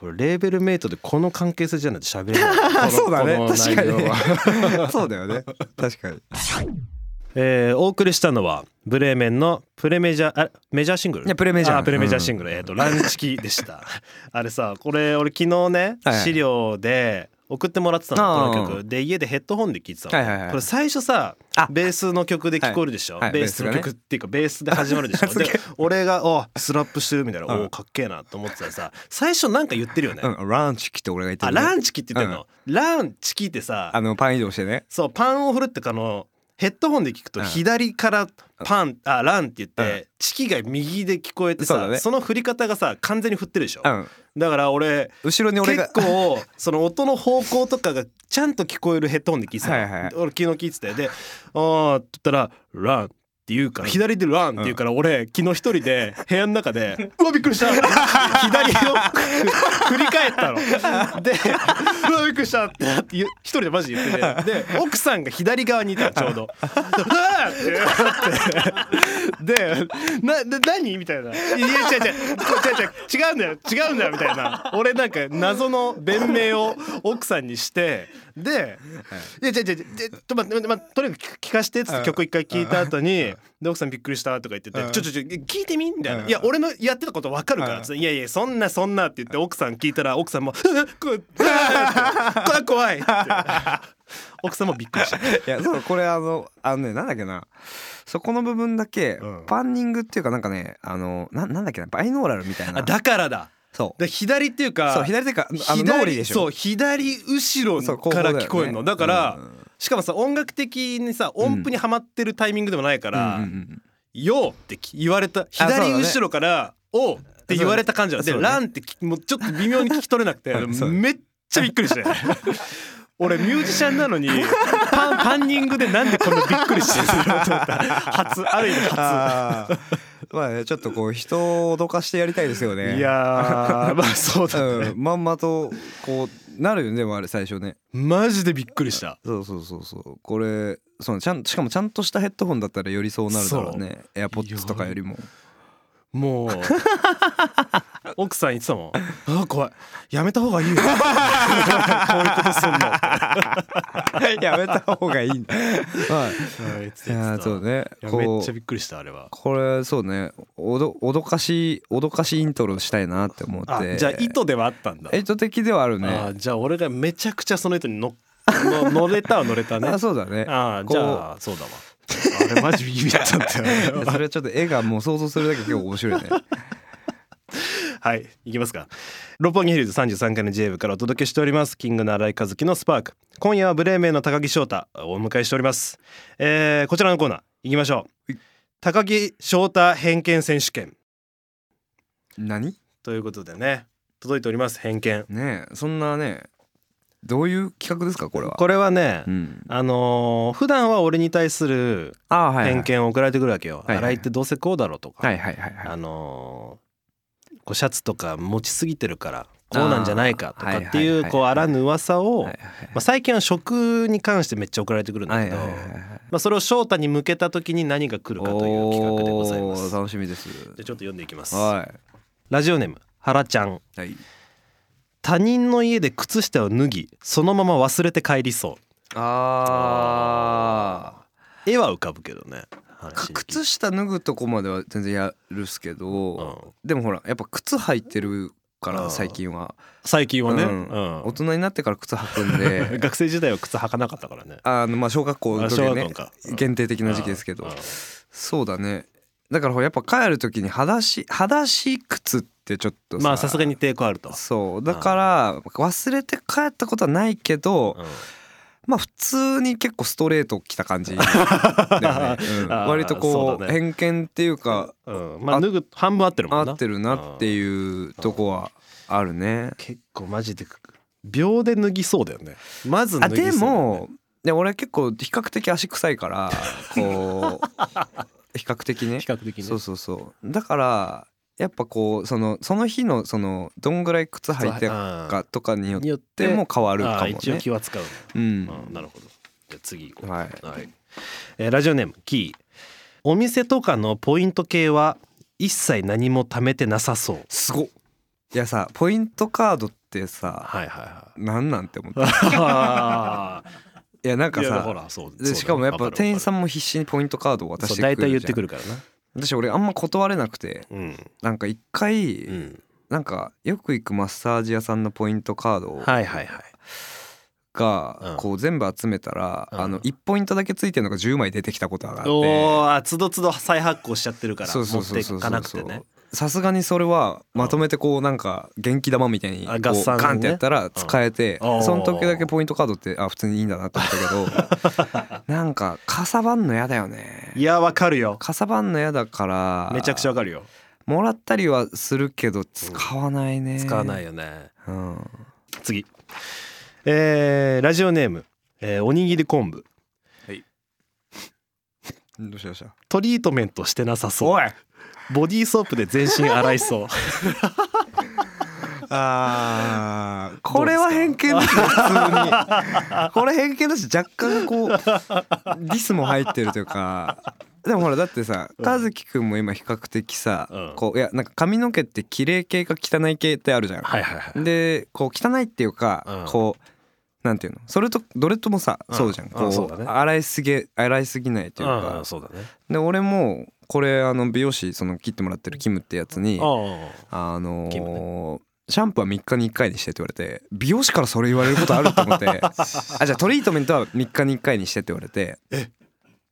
[SPEAKER 2] これレーベルメイトでこの関係性じゃないと喋れない。
[SPEAKER 3] そうだね。確かに。そうだよね。確かに。
[SPEAKER 2] えーお送りしたのはブレーメンのプレメジャーあメジャーシングル？
[SPEAKER 3] いやプレメジャー。
[SPEAKER 2] あプレメジャーシングル、えっ、とランチキでした。あれさこれ俺昨日ね、
[SPEAKER 3] はいはい。
[SPEAKER 2] 資料で送ってもらってたのこの曲。で家でヘッドホンで聴いてたの、
[SPEAKER 3] はいはいはい。
[SPEAKER 2] これ最初さ
[SPEAKER 3] あ。
[SPEAKER 2] ベースの曲で聞こえるでしょ、
[SPEAKER 3] はいはい。
[SPEAKER 2] ベースの曲っていうかベースで始まるでしょ？で俺が「おスラップしてる」みたいな「
[SPEAKER 3] うん。
[SPEAKER 2] おかっけえな」と思ってたらさ最初なんか言ってるよね、
[SPEAKER 3] うんランチ来て俺が言って
[SPEAKER 2] あ
[SPEAKER 3] るね。
[SPEAKER 2] ランチキって言ってん。の、ランチキってさ
[SPEAKER 3] あのパン移動してね。
[SPEAKER 2] そうパンを振るってかあのヘッドホンで聞くと
[SPEAKER 3] うん。
[SPEAKER 2] 左からパンあランって言っ
[SPEAKER 3] うん。
[SPEAKER 2] てチキが右で聞こえてさ
[SPEAKER 3] そ
[SPEAKER 2] の振り方がさ完全に振ってるでしょ。
[SPEAKER 3] うん。
[SPEAKER 2] だから俺
[SPEAKER 3] 後ろに俺が。
[SPEAKER 2] 結構その音の方向とかがちゃんと聞こえるヘッドホンで聞いてた俺昨日聞いててで「あー」って言ったら「ラン」って言うから左で「ラン」って言うから俺昨日一人で部屋の中で「うわびっくりした」左を振り返ったの。で「うわびっくりした」って一人でマジで言っててで奥さんが左側にいたのちょうど「うわー!」ってなってで「なな何?」みたいな「いや違う違う違う違う違うんだよ違うんだよ」みたいな俺なんか謎の弁明を奥さんにしてで「い。や違う違う違うちょっとま、まとにかく聞かして」っつって曲一回聞いた後にで奥さんびっくりしたとか言ってて「ちょちょちょ聞いてみ?」みたいな「いや俺のやってたこと分かるから」つって「いやいやそんなそんな」って言って奥さん聞いたら奥さんも「うわこう怖い怖い」って。奥さんもびっくりした。
[SPEAKER 3] いやそうこれあのあのねなんだっけな。そこの部分だけ
[SPEAKER 2] うん。
[SPEAKER 3] パンニングっていうかなんかねあのななんだっけなバイノーラルみたいな。
[SPEAKER 2] あだからだ
[SPEAKER 3] そう。
[SPEAKER 2] で左っていうか
[SPEAKER 3] そう左手かあの脳裏でしょ。
[SPEAKER 2] そう左後ろから聞こえるの。だ,、から、しかもさ音楽的にさ音符にはまってるタイミングでもないから「
[SPEAKER 3] うん。うんうん
[SPEAKER 2] よ」って言われた左後ろから「お」って言われた感じなので「
[SPEAKER 3] そうだね。
[SPEAKER 2] ラン」ってきもうちょっと微妙に聞き取れなくて めっちゃびっくりして。俺ミュージシャンなのにパンパンニングでなんでこんなびっくりしてるのと思った。初ある意味初。
[SPEAKER 3] まあねちょっとこう人を脅かしてやりたいですよね。
[SPEAKER 2] いやー まあそうだね、
[SPEAKER 3] うん、まんまとこうなるよねでもあれ最初ね。
[SPEAKER 2] マジでびっくりした。
[SPEAKER 3] そうそうそうそう。これそうちゃんしかもちゃんとしたヘッドホンだったらよりそうなるだろうね。AirPods とかよりも
[SPEAKER 2] もう。奥さん言ってたもん。あ怖い。やめた方がいいよ。こういうことすんの。
[SPEAKER 3] やめた方がいいんだ。はい。いやそうね。
[SPEAKER 2] めっちゃびっくりしたあれは。
[SPEAKER 3] これそうね。おど脅かし脅かしイントロしたいなって思って。
[SPEAKER 2] あじゃあ意図ではあったんだ。
[SPEAKER 3] 意図的ではあるね。
[SPEAKER 2] あじゃあ俺がめちゃくちゃその人に乗の乗れたは乗れたね。
[SPEAKER 3] あそうだね。
[SPEAKER 2] あじゃあそうだわあれマジビビったんだよ
[SPEAKER 3] それはちょっと絵がもう想像するだけ結構面白いね。
[SPEAKER 2] はい行きますか。六本木ヒルズ33階の J 部からお届けしております。キングの新井和樹のスパーク。今夜はブレーメンの高木翔太をお迎えしております、えー、こちらのコーナー行きましょう。高木翔太偏見選手権。
[SPEAKER 3] 何？
[SPEAKER 2] ということでね届いております偏見。
[SPEAKER 3] ねえそんなねどういう企画ですかこれは？
[SPEAKER 2] これはね、
[SPEAKER 3] うん。
[SPEAKER 2] あのー普段は俺に対する偏見を送られてくるわけよ、
[SPEAKER 3] はいはい
[SPEAKER 2] 新井ってどうせこうだろうとか、
[SPEAKER 3] はいはいはい
[SPEAKER 2] あ
[SPEAKER 3] はい。
[SPEAKER 2] のーこうシャツとか持ちすぎてるからこうなんじゃないかとかって
[SPEAKER 3] い
[SPEAKER 2] うこうあらぬ噂を、まあ、最近は食に関してめっちゃ送られてくるんだけど、まあ、それを翔太に向けた時に何が来るかという企画でございます。
[SPEAKER 3] 楽しみです。
[SPEAKER 2] じゃあちょっと読んでいきます。
[SPEAKER 3] は
[SPEAKER 2] ラジオネームはらちゃん。
[SPEAKER 3] いはい
[SPEAKER 2] 他人の家で靴下を脱ぎそのまま忘れて帰りそう。
[SPEAKER 3] あ
[SPEAKER 2] 絵は浮かぶけどね
[SPEAKER 3] ー靴下脱ぐとこまでは全然やるっすけど、でもほらやっぱ靴履いてるから
[SPEAKER 2] うん。
[SPEAKER 3] 最近は、
[SPEAKER 2] 最近はね、
[SPEAKER 3] うん。
[SPEAKER 2] うん。
[SPEAKER 3] 大人になってから靴履くんで。
[SPEAKER 2] 学生時代は靴履かなかったからね。
[SPEAKER 3] あのまあ小学校の
[SPEAKER 2] あ
[SPEAKER 3] 時はね限定的な時期ですけど。
[SPEAKER 2] うん。うん。
[SPEAKER 3] そうだね。だからほらやっぱ帰る時に裸足裸足靴ってちょっとさ。
[SPEAKER 2] まあさすがに抵抗あると、
[SPEAKER 3] そう。だから忘れて帰ったことはないけど
[SPEAKER 2] うん。
[SPEAKER 3] まあ普通に結構ストレートきた感じ。ね、うん。割とこ
[SPEAKER 2] そう
[SPEAKER 3] 偏見っていうか
[SPEAKER 2] うん、まあ脱ぐ半分合ってるもんな。
[SPEAKER 3] 合ってるなっていうとこはあるね。
[SPEAKER 2] 結構マジで秒で脱ぎそうだよね。まず脱ぎそうね。
[SPEAKER 3] もで俺結構比較的足臭いからこう 比較的ね。
[SPEAKER 2] 比較的ね。
[SPEAKER 3] そうそうそう。だからやっぱこうそのその日のそのどんぐらい靴履いてるかとかによっ
[SPEAKER 2] て
[SPEAKER 3] ても変わるかもね。
[SPEAKER 2] 一応気は使う。
[SPEAKER 3] うん。
[SPEAKER 2] なるほど。じゃあ次行こう
[SPEAKER 3] はい。
[SPEAKER 2] えーラジオネームキー。お店とかのポイント系は一切何も貯めてなさそう。
[SPEAKER 3] すごっ。いやさポイントカードってさ
[SPEAKER 2] はいはいは
[SPEAKER 3] なんなんて思って
[SPEAKER 2] い
[SPEAKER 3] やなんかさでしかもやっぱ店員さ
[SPEAKER 2] ん
[SPEAKER 3] んも必死にポイントカードを渡してくるじゃん。
[SPEAKER 2] 大体言ってくるからな
[SPEAKER 3] 私俺あんま断れなくて
[SPEAKER 2] うん。
[SPEAKER 3] なんか一回、
[SPEAKER 2] うん。
[SPEAKER 3] なんかよく行くマッサージ屋さんのポイントカード
[SPEAKER 2] はいはいはい。うん。
[SPEAKER 3] がこう全部集めたら、
[SPEAKER 2] うん。
[SPEAKER 3] あの1ポイントだけついてるのが10枚出てきたことがあって。
[SPEAKER 2] おーつどつど再発行しちゃってるから持っていかなくてね
[SPEAKER 3] さすがにそれはまとめてこうなんか元気玉みたいにこうガンってやったら使えて
[SPEAKER 2] うん。
[SPEAKER 3] その時だけポイントカードってあ普通にいいんだなと思ったけど なんかかさばんの嫌だよね。
[SPEAKER 2] いやわかるよ。
[SPEAKER 3] かさばんの嫌だから
[SPEAKER 2] めちゃくちゃわかるよ。
[SPEAKER 3] もらったりはするけど使わないね。
[SPEAKER 2] 使わないよね。
[SPEAKER 3] うん。
[SPEAKER 2] 次。えーラジオネーム、えーおにぎり昆布。
[SPEAKER 3] どうしたどうした？
[SPEAKER 2] トリートメントしてなさそう。
[SPEAKER 3] おい
[SPEAKER 2] ボディーソープで全身洗いそう。
[SPEAKER 3] あーこれは偏見ですよ普通に。これ偏見だし若干こうディスも入ってるというか。でもほらだってさ
[SPEAKER 2] うん。
[SPEAKER 3] 和樹くんも今比較的さ、
[SPEAKER 2] うん。
[SPEAKER 3] こういやなんか髪の毛って綺麗系か汚い系ってあるじゃん。
[SPEAKER 2] はいはいはい。
[SPEAKER 3] でこう汚いっていうか、
[SPEAKER 2] うん。
[SPEAKER 3] こうなんていうの？それとどれともさ、
[SPEAKER 2] うん。
[SPEAKER 3] そうじゃん。こう
[SPEAKER 2] ね。
[SPEAKER 3] 洗いすぎ洗いすぎないというか。
[SPEAKER 2] あそうだね。
[SPEAKER 3] で俺もこれあの美容師その切ってもらってるキムってやつに
[SPEAKER 2] あ
[SPEAKER 3] あ。のシャンプーは3日に1回にしてって言われて美容師からそれ言われることあると思って。あじゃあトリートメントは3日に1回にしてって言われて。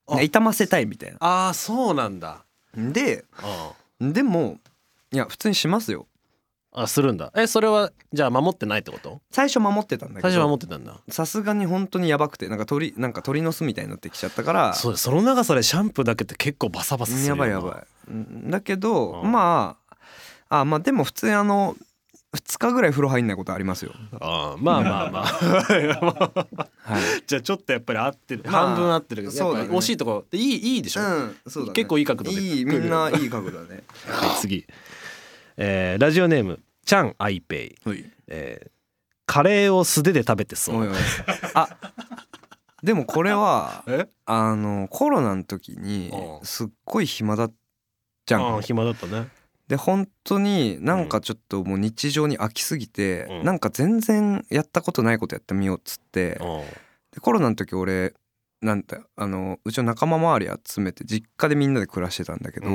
[SPEAKER 2] あ。
[SPEAKER 3] 痛ませたいみたいな。
[SPEAKER 2] ああそうなんだ。
[SPEAKER 3] で
[SPEAKER 2] あ。
[SPEAKER 3] でもいや普通にしますよ
[SPEAKER 2] あするんだ。えそれはじゃあ守ってないってこと？
[SPEAKER 3] 最初守ってたんだけ
[SPEAKER 2] 最初守ってたんだ。
[SPEAKER 3] さすがに本当にやばくてなんか鳥なんか鳥の巣みたいになってきちゃったから
[SPEAKER 2] そうその長さでシャンプーだけって結構バサバサする
[SPEAKER 3] やばいやばい。うんだけど
[SPEAKER 2] うん。
[SPEAKER 3] まああまあでも普通にあの2日ぐらい風呂入んないことありますよ。
[SPEAKER 2] あーまあまあまあ。
[SPEAKER 3] はい。
[SPEAKER 2] じゃあちょっとやっぱり合ってる、
[SPEAKER 3] まあ
[SPEAKER 2] 半分合ってるけど
[SPEAKER 3] そうだね。
[SPEAKER 2] 惜しいとこでいいいいでしょ、
[SPEAKER 3] うんそうだね。
[SPEAKER 2] 結構いい角度で。
[SPEAKER 3] いいみんないい角度だね。
[SPEAKER 2] はい次、えーラジオネームチャンアイペイ、
[SPEAKER 3] はい。
[SPEAKER 2] えーカレーを素手で食べてそう。
[SPEAKER 3] あでもこれは
[SPEAKER 2] え？
[SPEAKER 3] あのコロナの時に
[SPEAKER 2] うん
[SPEAKER 3] すっごい暇だっじゃん。
[SPEAKER 2] 暇だったね。
[SPEAKER 3] で本当になんかちょっともう日常に飽きすぎて、
[SPEAKER 2] うん。
[SPEAKER 3] なんか全然やったことないことやってみようっつって、
[SPEAKER 2] うん
[SPEAKER 3] でコロナの時俺なんてあのうちの仲間周り集めて実家でみんなで暮らしてたんだけど、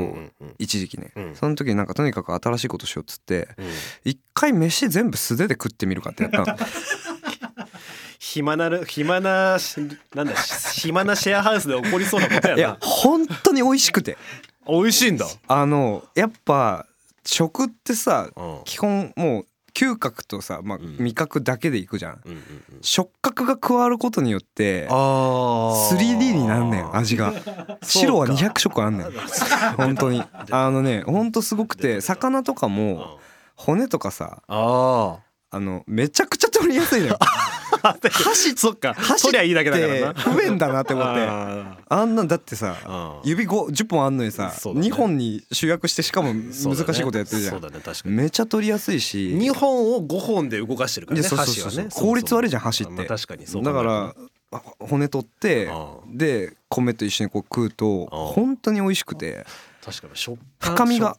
[SPEAKER 3] 一時期ね、
[SPEAKER 2] うん。
[SPEAKER 3] その時になんかとにかく新しいことしようっつって
[SPEAKER 2] うん。
[SPEAKER 3] 一回飯全部素手で食ってみるかってやったの。
[SPEAKER 2] 暇なる暇なしなんだし暇なシェアハウスで起こりそうなことや
[SPEAKER 3] いや
[SPEAKER 2] な
[SPEAKER 3] 本当に美味しくて。
[SPEAKER 2] 美味しいんだ。
[SPEAKER 3] あのやっぱ食ってさ
[SPEAKER 2] うん。
[SPEAKER 3] 基本もう嗅覚とさ、まあ
[SPEAKER 2] うん、
[SPEAKER 3] 味覚だけでいくじゃん。
[SPEAKER 2] うんうんうん。
[SPEAKER 3] 触覚が加わることによって
[SPEAKER 2] あー。
[SPEAKER 3] 3D になんねん味が。白は200色あんねん。本当に。あのね本当すごくて魚とか
[SPEAKER 2] うん。
[SPEAKER 3] も骨とかさ
[SPEAKER 2] あ
[SPEAKER 3] あのめちゃくちゃ取りやすいのよ
[SPEAKER 2] あ箸そっか。
[SPEAKER 3] 箸
[SPEAKER 2] 取りゃいいだけだからな。
[SPEAKER 3] で不便だなって思って。
[SPEAKER 2] あ
[SPEAKER 3] あんなんだってさ
[SPEAKER 2] ー。
[SPEAKER 3] 指5 10本あんのにさ、
[SPEAKER 2] そうだね。
[SPEAKER 3] 2本に集約してしかも難しいことやってるじゃん、めちゃ取りやすいし。
[SPEAKER 2] 2本を5本で動かしてるからね箸はね。
[SPEAKER 3] 効率悪いじゃん箸って。
[SPEAKER 2] まあ確かにそう
[SPEAKER 3] だからあ骨取って
[SPEAKER 2] あ
[SPEAKER 3] で米と一緒にこう食うと本当に美味しくて。
[SPEAKER 2] 確かに食
[SPEAKER 3] 深みが。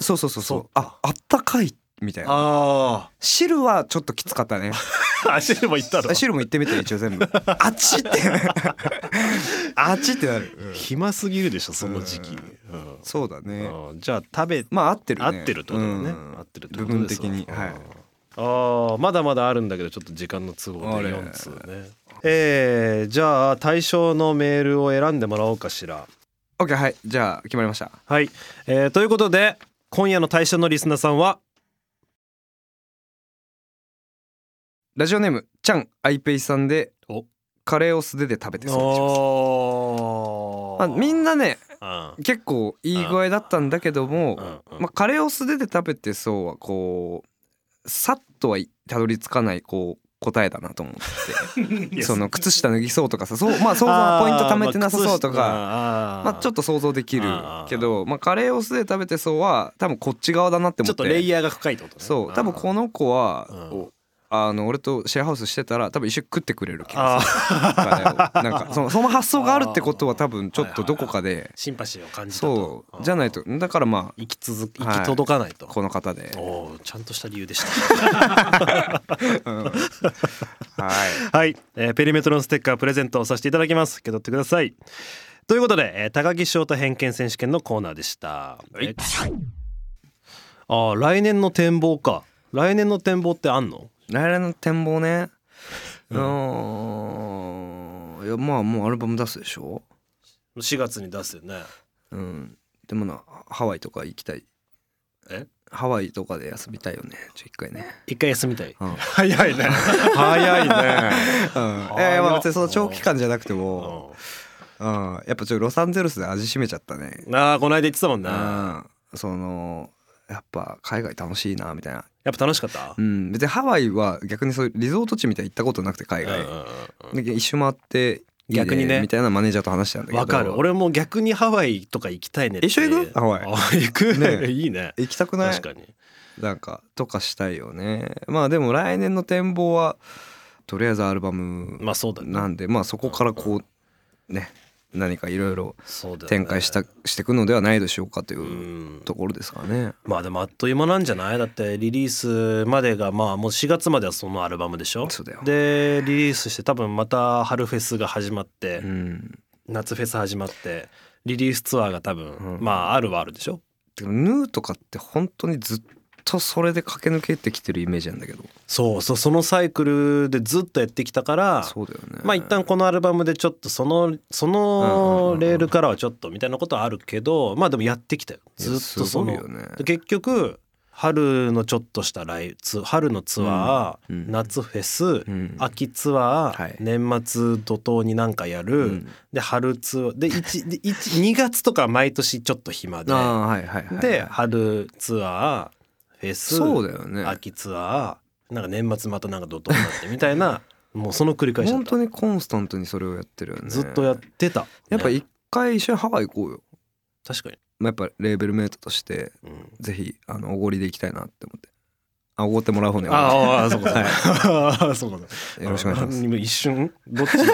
[SPEAKER 3] そうそうそうそう。ああったかいみたいな。
[SPEAKER 2] あ
[SPEAKER 3] 汁はちょっときつかったね。
[SPEAKER 2] あ足でも言ったの？
[SPEAKER 3] あ汁も言ってみて一応全部。あっちって。あっちってなる、うん。
[SPEAKER 2] 暇すぎるでしょその時期。うん。
[SPEAKER 3] そうだね。
[SPEAKER 2] うん。じゃあ食べ
[SPEAKER 3] まあ合ってるね。
[SPEAKER 2] 合ってるってことだよね。
[SPEAKER 3] うん。
[SPEAKER 2] 合ってる
[SPEAKER 3] 部分的に。はい。
[SPEAKER 2] うんああまだまだあるんだけどちょっと時間の都合で
[SPEAKER 3] あれ。
[SPEAKER 2] 4通ね。えー、じゃあ対象のメールを選んでもらおうかしら。
[SPEAKER 3] OK はい。じゃあ決まりました。
[SPEAKER 2] はい、えー、ということで今夜の対象のリスナーさんは
[SPEAKER 3] ラジオネームちゃんアイペイさんで
[SPEAKER 2] お。
[SPEAKER 3] カレーを素手で食べてそうまあ、みんなね
[SPEAKER 2] な
[SPEAKER 3] 結構いい具合だったんだけども、
[SPEAKER 2] うん。
[SPEAKER 3] まあ、カレーを素手で食べてそうはこうさっとはいたどり着かないこう答えだなと思って。その靴下脱ぎそうとかさそうまあ想像はポイント貯めてなさそうとか。まあ、ちょっ
[SPEAKER 2] と
[SPEAKER 3] と想像できるけど、まあ、カレーを素手で食べてそうは多分こっち側だなって思って。
[SPEAKER 2] ちょっとレイヤーが深いとね。
[SPEAKER 3] そう多分こ
[SPEAKER 2] の
[SPEAKER 3] の子は、あの俺とシェアハウスしてたら多分一緒に食ってくれる気
[SPEAKER 2] あ
[SPEAKER 3] がする。なんかそのその発想があるってことは多分ちょっとどこかで。
[SPEAKER 2] シンパシーを感じたと。
[SPEAKER 3] そう。じゃないと。だからまあ
[SPEAKER 2] 生き続き
[SPEAKER 3] はい。
[SPEAKER 2] 生き届かないと、
[SPEAKER 3] この方で、
[SPEAKER 2] おーちゃんとした理由でした。
[SPEAKER 3] うん。はい。
[SPEAKER 2] はい、えーペリメトロンステッカープレゼントをさせていただきます。受け取ってください。ということで、えー高木翔太偏見選手権のコーナーでした、えあー来年の展望か。来年の展望ってあんの？
[SPEAKER 3] 来年の展望ね。う
[SPEAKER 2] うん
[SPEAKER 3] いやまあもうアルバム出すでしょ
[SPEAKER 2] ？4月に出すよね。
[SPEAKER 3] うん。でもなハワイとか行きたい。
[SPEAKER 2] え？
[SPEAKER 3] ハワイとかで休みたいよね。ちょ一回ね。
[SPEAKER 2] 一回休みたい？
[SPEAKER 3] うん。
[SPEAKER 2] 早いね。早いね。
[SPEAKER 3] うん、いやいやまあ別にその長期間じゃなくても、うん、やっぱちょっとロサンゼルスで味しめちゃったね。
[SPEAKER 2] ああこの間言ってたもん
[SPEAKER 3] う
[SPEAKER 2] な、
[SPEAKER 3] ん、そのやっぱ海外楽しいなみたいな。
[SPEAKER 2] やっぱ楽しかった？
[SPEAKER 3] うん、別にハワイは逆にそういうリゾート地みたいに行ったことなくて海外。で一周回って
[SPEAKER 2] 逆にね。
[SPEAKER 3] みたいなマネージャーと話したんだけど。
[SPEAKER 2] わかる。俺も逆にハワイとか行きたいねって。
[SPEAKER 3] 一緒行く？ハワイ。
[SPEAKER 2] あ行く？
[SPEAKER 3] ね
[SPEAKER 2] いいね。
[SPEAKER 3] 行きたくない？
[SPEAKER 2] 確かに。
[SPEAKER 3] なんかとかしたいよね。まあでも来年の展望はとりあえずアルバム
[SPEAKER 2] まあそうだね。
[SPEAKER 3] なんで、まあそこからこうね何かいろいろ展開したしていくのではないでしょうかという
[SPEAKER 2] うん。
[SPEAKER 3] ところですかね。
[SPEAKER 2] まあでもあっという間なんじゃない？だってリリースまでがまあもう4月まではそのアルバムでしょ？
[SPEAKER 3] そうだよ。
[SPEAKER 2] でリリースして多分また春フェスが始まって、
[SPEAKER 3] うん、
[SPEAKER 2] 夏フェス始まってリリースツアーが多分、
[SPEAKER 3] うん。
[SPEAKER 2] まああるはあるでしょ？
[SPEAKER 3] ヌーとかって本当にずっとそれで駆け抜けてきてるイメージなんだけど。
[SPEAKER 2] そうそうそのサイクルでずっとやってきたから
[SPEAKER 3] そうだよね。
[SPEAKER 2] まあ一旦このアルバムでちょっとそのそのレールからはちょっとみたいなことはあるけどまあでもやってきたよ。ずっとその
[SPEAKER 3] ね。
[SPEAKER 2] で結局春のちょっとしたライツ春のツアー、
[SPEAKER 3] うんうん
[SPEAKER 2] 夏フェス、
[SPEAKER 3] うん
[SPEAKER 2] 秋ツアー、
[SPEAKER 3] はい。
[SPEAKER 2] 年末怒涛になんかやる、
[SPEAKER 3] うん。
[SPEAKER 2] で春ツアーで1で1 2月とか毎年ちょっと暇で。で春ツアーフェス
[SPEAKER 3] そうだよね。
[SPEAKER 2] 秋ツアーなんか年末またなんか怒涛になってみたいな もうその繰り返しだった。
[SPEAKER 3] 本当にコンスタントにそれをやってるよね。
[SPEAKER 2] ずっとやってた、ね
[SPEAKER 3] やっぱ一回一緒にハワイ行こうよ。
[SPEAKER 2] 確かに、
[SPEAKER 3] まあやっぱレーベルメイトとして
[SPEAKER 2] うん。
[SPEAKER 3] ぜひあのおごりで行きたいなって思って。あおごってもらう方ね
[SPEAKER 2] ああそうかそうか、ああ そうか
[SPEAKER 3] よろしくお願いします。
[SPEAKER 2] 今一瞬どっちの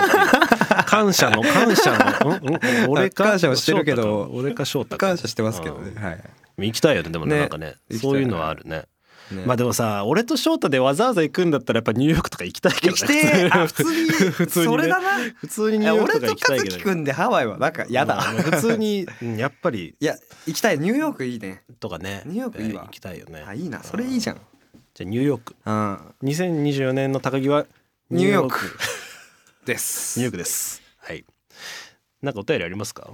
[SPEAKER 2] 感謝の感謝の、うんうん、俺か
[SPEAKER 3] 感謝はしてるけど。
[SPEAKER 2] 俺か翔太か。
[SPEAKER 3] 感謝してますけどね。
[SPEAKER 2] うん。
[SPEAKER 3] はい
[SPEAKER 2] 行きたいよねでもね
[SPEAKER 3] ね。
[SPEAKER 2] なんかね。そういうのはあるね。
[SPEAKER 3] ね。
[SPEAKER 2] まあでもさ俺と翔太でわざわざ行くんだったらやっぱニューヨークとか行きたいけどね。
[SPEAKER 3] 行きてえあ普通に。
[SPEAKER 2] 普通にね。
[SPEAKER 3] それだな。
[SPEAKER 2] 普通にニューヨークとか行きたいけど
[SPEAKER 3] 樹くんでハワイはなんかやだ。
[SPEAKER 2] まあ普通にうんやっぱり。
[SPEAKER 3] いや行きたい。ニューヨークいいね。
[SPEAKER 2] とかね。
[SPEAKER 3] ニューヨークいいわ。
[SPEAKER 2] え行きたいよね。
[SPEAKER 3] あいいな。それいいじゃん。
[SPEAKER 2] じゃあニューヨーク。
[SPEAKER 3] うん。
[SPEAKER 2] 2024年の高木は
[SPEAKER 3] ニューヨーク。です。
[SPEAKER 2] ニューヨークです。はい。なんかお便りありますか？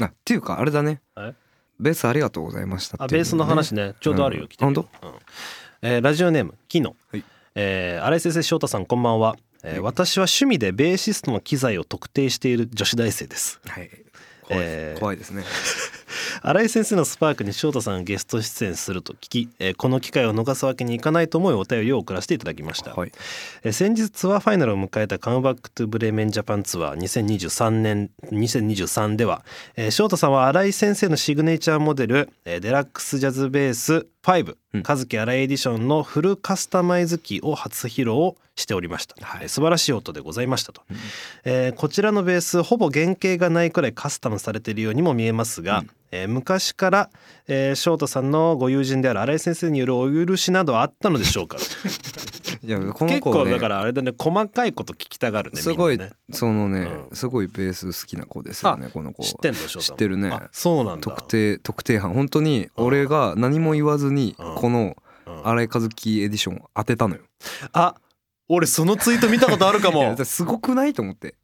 [SPEAKER 3] あっていうかあれだね。
[SPEAKER 2] え？
[SPEAKER 3] ベースありがとうございましたっていう
[SPEAKER 2] あベースの話ね。ちょうどあるよ、
[SPEAKER 3] うん。
[SPEAKER 2] 来てるよ
[SPEAKER 3] 本
[SPEAKER 2] うん。えーラジオネームキノ、
[SPEAKER 3] はい。
[SPEAKER 2] えー新井先生翔太さんこんばんは、えー
[SPEAKER 3] はい。
[SPEAKER 2] 私は趣味でベーシストの機材を特定している女子大生です。
[SPEAKER 3] はい。怖い,、
[SPEAKER 2] えー
[SPEAKER 3] 怖いですね
[SPEAKER 2] 新井先生のスパークに翔太さんがゲスト出演すると聞き、えーこの機会を逃すわけにいかないと思いお便りを送らせていただきました、
[SPEAKER 3] はい。
[SPEAKER 2] えー先日ツアーファイナルを迎えた Come Back To Bremen Japan Tour 2023年2023では、えー翔太さんは新井先生のシグネチャーモデル、えーデラックスジャズベース5、
[SPEAKER 3] うん。
[SPEAKER 2] 和樹新井エディションのフルカスタマイズ機を初披露しておりました、
[SPEAKER 3] はい。
[SPEAKER 2] えー素晴らしい音でございましたと、えーこちらのベースほぼ原型がないくらいカスタムされているようにも見えますが、えー昔から、えー翔太さんのご友人である新井先生によるお許しなどはあったのでしょうか？
[SPEAKER 3] いやこの
[SPEAKER 2] 結
[SPEAKER 3] 子ね。
[SPEAKER 2] 構だからあれだね細かいこと聞きたがるね
[SPEAKER 3] すごい、
[SPEAKER 2] ね。
[SPEAKER 3] そのね、
[SPEAKER 2] うん。
[SPEAKER 3] すごいベース好きな子ですよねこの子。
[SPEAKER 2] 知ってんの翔太
[SPEAKER 3] 知ってるね。
[SPEAKER 2] あそうなんだ。
[SPEAKER 3] 特定特定班。本当に俺が何も言わずに
[SPEAKER 2] うん。
[SPEAKER 3] この
[SPEAKER 2] うん。
[SPEAKER 3] 新井和樹エディション当てたのよ。
[SPEAKER 2] あ俺そのツイート見たことあるかも。
[SPEAKER 3] すごくないと思って。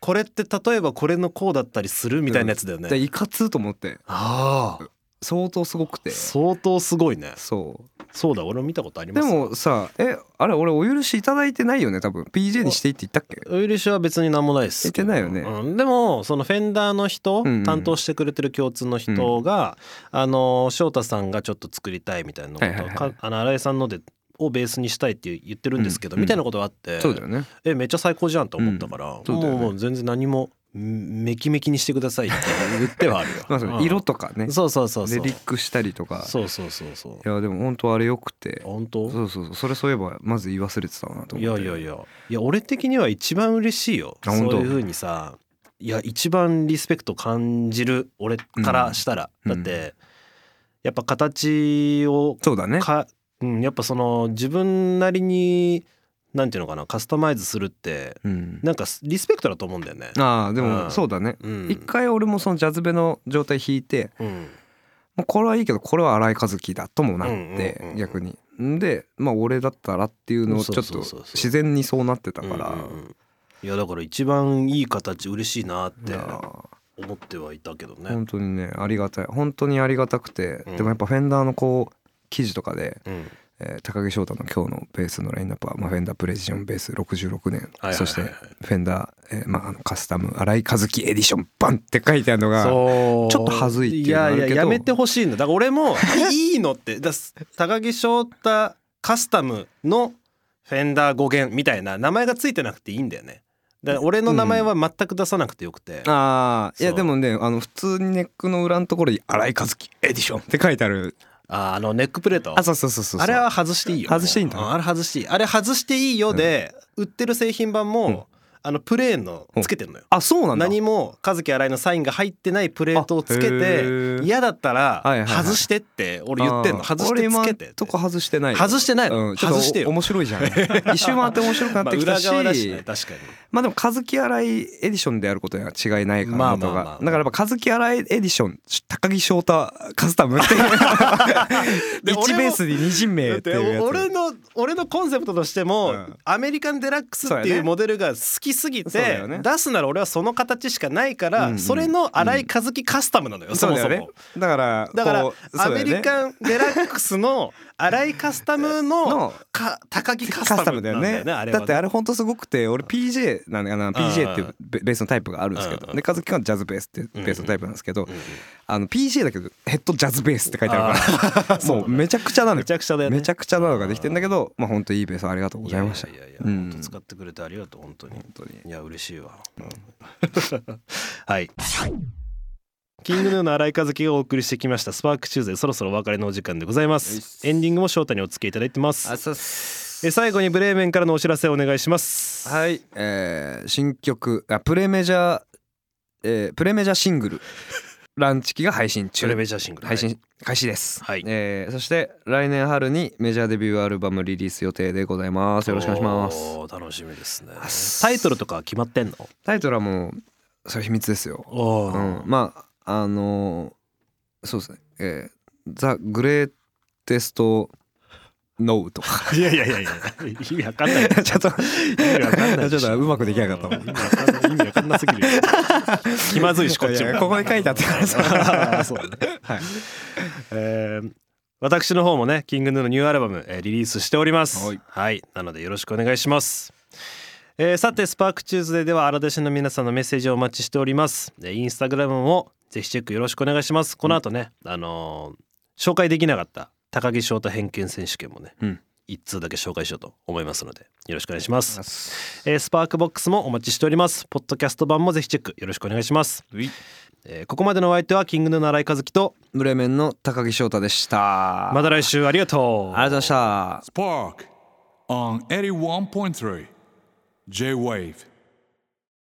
[SPEAKER 2] これって例えばこれのこうだったりするみたいなやつだよね、
[SPEAKER 3] でいかつと思って。
[SPEAKER 2] ああ。
[SPEAKER 3] 相当すごくて。
[SPEAKER 2] 相当すごいね。
[SPEAKER 3] そ
[SPEAKER 2] そうだ俺も見たことあり
[SPEAKER 3] うで
[SPEAKER 2] ます。
[SPEAKER 3] もさえあれ俺お許しいただいてないよね多分。PJ にしていいって言ったっけ？
[SPEAKER 2] お許しは別に何もないです
[SPEAKER 3] てないよね。
[SPEAKER 2] うんでもそのフェンダーの人、
[SPEAKER 3] うんうん。
[SPEAKER 2] 担当してくれてる共通の人が、あの翔太さんがちょっと作りたいみたいなことを、
[SPEAKER 3] はいはい
[SPEAKER 2] あの新井さんのでをベースにしたいって言ってるんですけど、
[SPEAKER 3] うん
[SPEAKER 2] みたいなことがあって、
[SPEAKER 3] そうだよね。
[SPEAKER 2] えめっちゃ最高じゃんと思ったから、
[SPEAKER 3] うね。
[SPEAKER 2] もうもう全然何もんめきめきにしてくださいって言ってはあるよ。うん。
[SPEAKER 3] 色とかね。
[SPEAKER 2] そうそうそうそう。
[SPEAKER 3] でリックしたりとか。
[SPEAKER 2] そうそうそうそう。
[SPEAKER 3] いやでも本当あれよくて。
[SPEAKER 2] 本当？
[SPEAKER 3] そうそうそう。それそういえばまず言い忘れてたなと
[SPEAKER 2] い
[SPEAKER 3] 思って。
[SPEAKER 2] やいやいや。いや俺的には一番嬉しいよ。そういう風にさ。いや一番リスペクト感じる俺からしたら、
[SPEAKER 3] うん。
[SPEAKER 2] だってやっぱ形を
[SPEAKER 3] そうだね。
[SPEAKER 2] か、うん、やっぱその自分なりになんていうのかなカスタマイズするって
[SPEAKER 3] うん。
[SPEAKER 2] なんかリスペクトだと思うんだよね。
[SPEAKER 3] ああで
[SPEAKER 2] うん。
[SPEAKER 3] もそうだね。
[SPEAKER 2] うん。
[SPEAKER 3] 一回俺もそのジャズベの状態弾いて
[SPEAKER 2] うん。
[SPEAKER 3] もうこれはいいけどこれは新井和樹だともなっ
[SPEAKER 2] うんうんうん
[SPEAKER 3] て
[SPEAKER 2] うん。
[SPEAKER 3] 逆に。んでまあ俺だったらっていうのをちょっと自然にそうなってたから。
[SPEAKER 2] うんうんうん。いやだから一番いい形嬉しいなって思ってはいたけどね。
[SPEAKER 3] 本当にねありがたい。本当にありがたくて。
[SPEAKER 2] うん。
[SPEAKER 3] でもやっぱフェンダーのこう記事とかで
[SPEAKER 2] うん
[SPEAKER 3] えー高木翔太の今日のベースのラインナップは、まあ、フェンダープレジションベース66年、
[SPEAKER 2] はいはいはい。
[SPEAKER 3] そしてフェンダー、えーまあ、あのカスタム新井和樹エディションバンって書いてあるのがちょっと恥ずいっていうのはあるけど。
[SPEAKER 2] やいややめてほしいんだだから俺も いいのって。だ高木翔太カスタムのフェンダー語源みたいな名前がついてなくていいんだよね。だ俺の名前は全く出さなくてよくて、
[SPEAKER 3] ああいやでもねあの普通にネックの裏のところに「新井和樹エディション」って書いてある
[SPEAKER 2] ああのネックプレート。
[SPEAKER 3] あそうそうそうそう
[SPEAKER 2] あれは外していいよ。
[SPEAKER 3] 外していいんだ。
[SPEAKER 2] うあれ外していい。あれ外していいよで、売ってる製品版も、
[SPEAKER 3] うん
[SPEAKER 2] あのプレーンのつけてんのよ。
[SPEAKER 3] あそうなんだ。
[SPEAKER 2] 何も和樹新井のサインが入ってないプレートをつけて
[SPEAKER 3] ー。
[SPEAKER 2] 嫌だったら外してって俺言ってんの。外してつけて
[SPEAKER 3] とこ外してないよ。
[SPEAKER 2] 外してないの。
[SPEAKER 3] うん、
[SPEAKER 2] 外してよ。
[SPEAKER 3] 面白いじゃん。一周回って面白くな
[SPEAKER 2] まあ
[SPEAKER 3] ってきたし、
[SPEAKER 2] 裏側だしね。確かに。
[SPEAKER 3] まあでも和樹新井エディションであることには違いないから
[SPEAKER 2] まあ
[SPEAKER 3] 元が
[SPEAKER 2] まあ。まあ
[SPEAKER 3] だからやっぱ和樹新井エディション高木翔太カスタムっていう。
[SPEAKER 2] で俺も
[SPEAKER 3] 1ベースに2人名
[SPEAKER 2] だって
[SPEAKER 3] いうやつ。
[SPEAKER 2] 俺の俺のコンセプトとしても、
[SPEAKER 3] うん。
[SPEAKER 2] アメリカンデラックスっていうモデルが好きすぎて、
[SPEAKER 3] ね
[SPEAKER 2] 出すなら俺はその形しかないから、
[SPEAKER 3] うんうん。
[SPEAKER 2] それの新井和樹カスタムなのよ、そもそも。
[SPEAKER 3] そうだよね。だから
[SPEAKER 2] だから
[SPEAKER 3] こう
[SPEAKER 2] アメリカンデラックスの 新井カスタムの
[SPEAKER 3] の
[SPEAKER 2] か高木カスタム
[SPEAKER 3] だよね。
[SPEAKER 2] んだ
[SPEAKER 3] ってあれほんとすごくて俺 PJ なんだかな PJ っていうベベースのタイプがあるんですけど
[SPEAKER 2] うん
[SPEAKER 3] で和樹はジャズベースっていうベースのタイプなんですけどあの PJ だけどヘッドジャズベースって書いてあるからもうめちゃくちゃなの
[SPEAKER 2] め
[SPEAKER 3] よ
[SPEAKER 2] ちゃくちゃだよね。
[SPEAKER 3] めちゃくちゃなのができてんだけどまあ本当いいベースありがとうございました。
[SPEAKER 2] いやいや本当使ってくれてありがとう本当に。
[SPEAKER 3] 本当に。
[SPEAKER 2] いや嬉しいわ、うん。はい King Gnu の新井和樹がお送りしてきました。 SPARK TUESDAY そろそろお別れのお時間でございます。エンディングも翔太にお付き合いいただいてます。え最後にブレーメンからのお知らせをお願いします。
[SPEAKER 3] はい、えー、新曲あプレメジャー、えー、プレメジャーシングル「ランチキ」が配信中。
[SPEAKER 2] チュレメジャーシングル。
[SPEAKER 3] 配信開始です、
[SPEAKER 2] はい。
[SPEAKER 3] えーそして来年春にメジャーデビューアルバムリリース予定でございます。よろしくお願いします。
[SPEAKER 2] おー楽しみですね。タイトルとかは決まってんの？
[SPEAKER 3] タイトルはもうそれ秘密ですよ、
[SPEAKER 2] お
[SPEAKER 3] うん、まああのーそうですね。えー、ザ・グレーテスト・ノウとか。
[SPEAKER 2] いやいやいやいや意味わかんない
[SPEAKER 3] ちょっと
[SPEAKER 2] 意味わかんない
[SPEAKER 3] ちょっとうまくできなかった
[SPEAKER 2] 意味わかんない。意味わかんなすぎるよ。気まずいしこっちも。
[SPEAKER 3] ここに書いてあったからさ。
[SPEAKER 2] そうだね。
[SPEAKER 3] はい。
[SPEAKER 2] えー私の方もね King Gnu のニューアルバム、えーリリースしております。
[SPEAKER 3] はい。
[SPEAKER 2] はい。なのでよろしくお願いします。えーさて SPARK TUESDAY では荒出しの皆さんのメッセージをお待ちしております。でインスタグラムもぜひチェックよろしくお願いします。この後ね、あのー紹介できなかった高木翔太偏見選手権もね、
[SPEAKER 3] うん。
[SPEAKER 2] 一通だけ紹介しようと思いますのでよろしくお願いします。えースパークボックスもお待ちしております。ポッドキャスト版もぜひチェックよろしくお願いします、えーここまでのお相手はキングヌーの新井和樹と
[SPEAKER 3] ブレメンの高木翔太でした。
[SPEAKER 2] また来週ありがとう。
[SPEAKER 3] ありがとうございました。
[SPEAKER 1] Spark on 81.3 J Wave.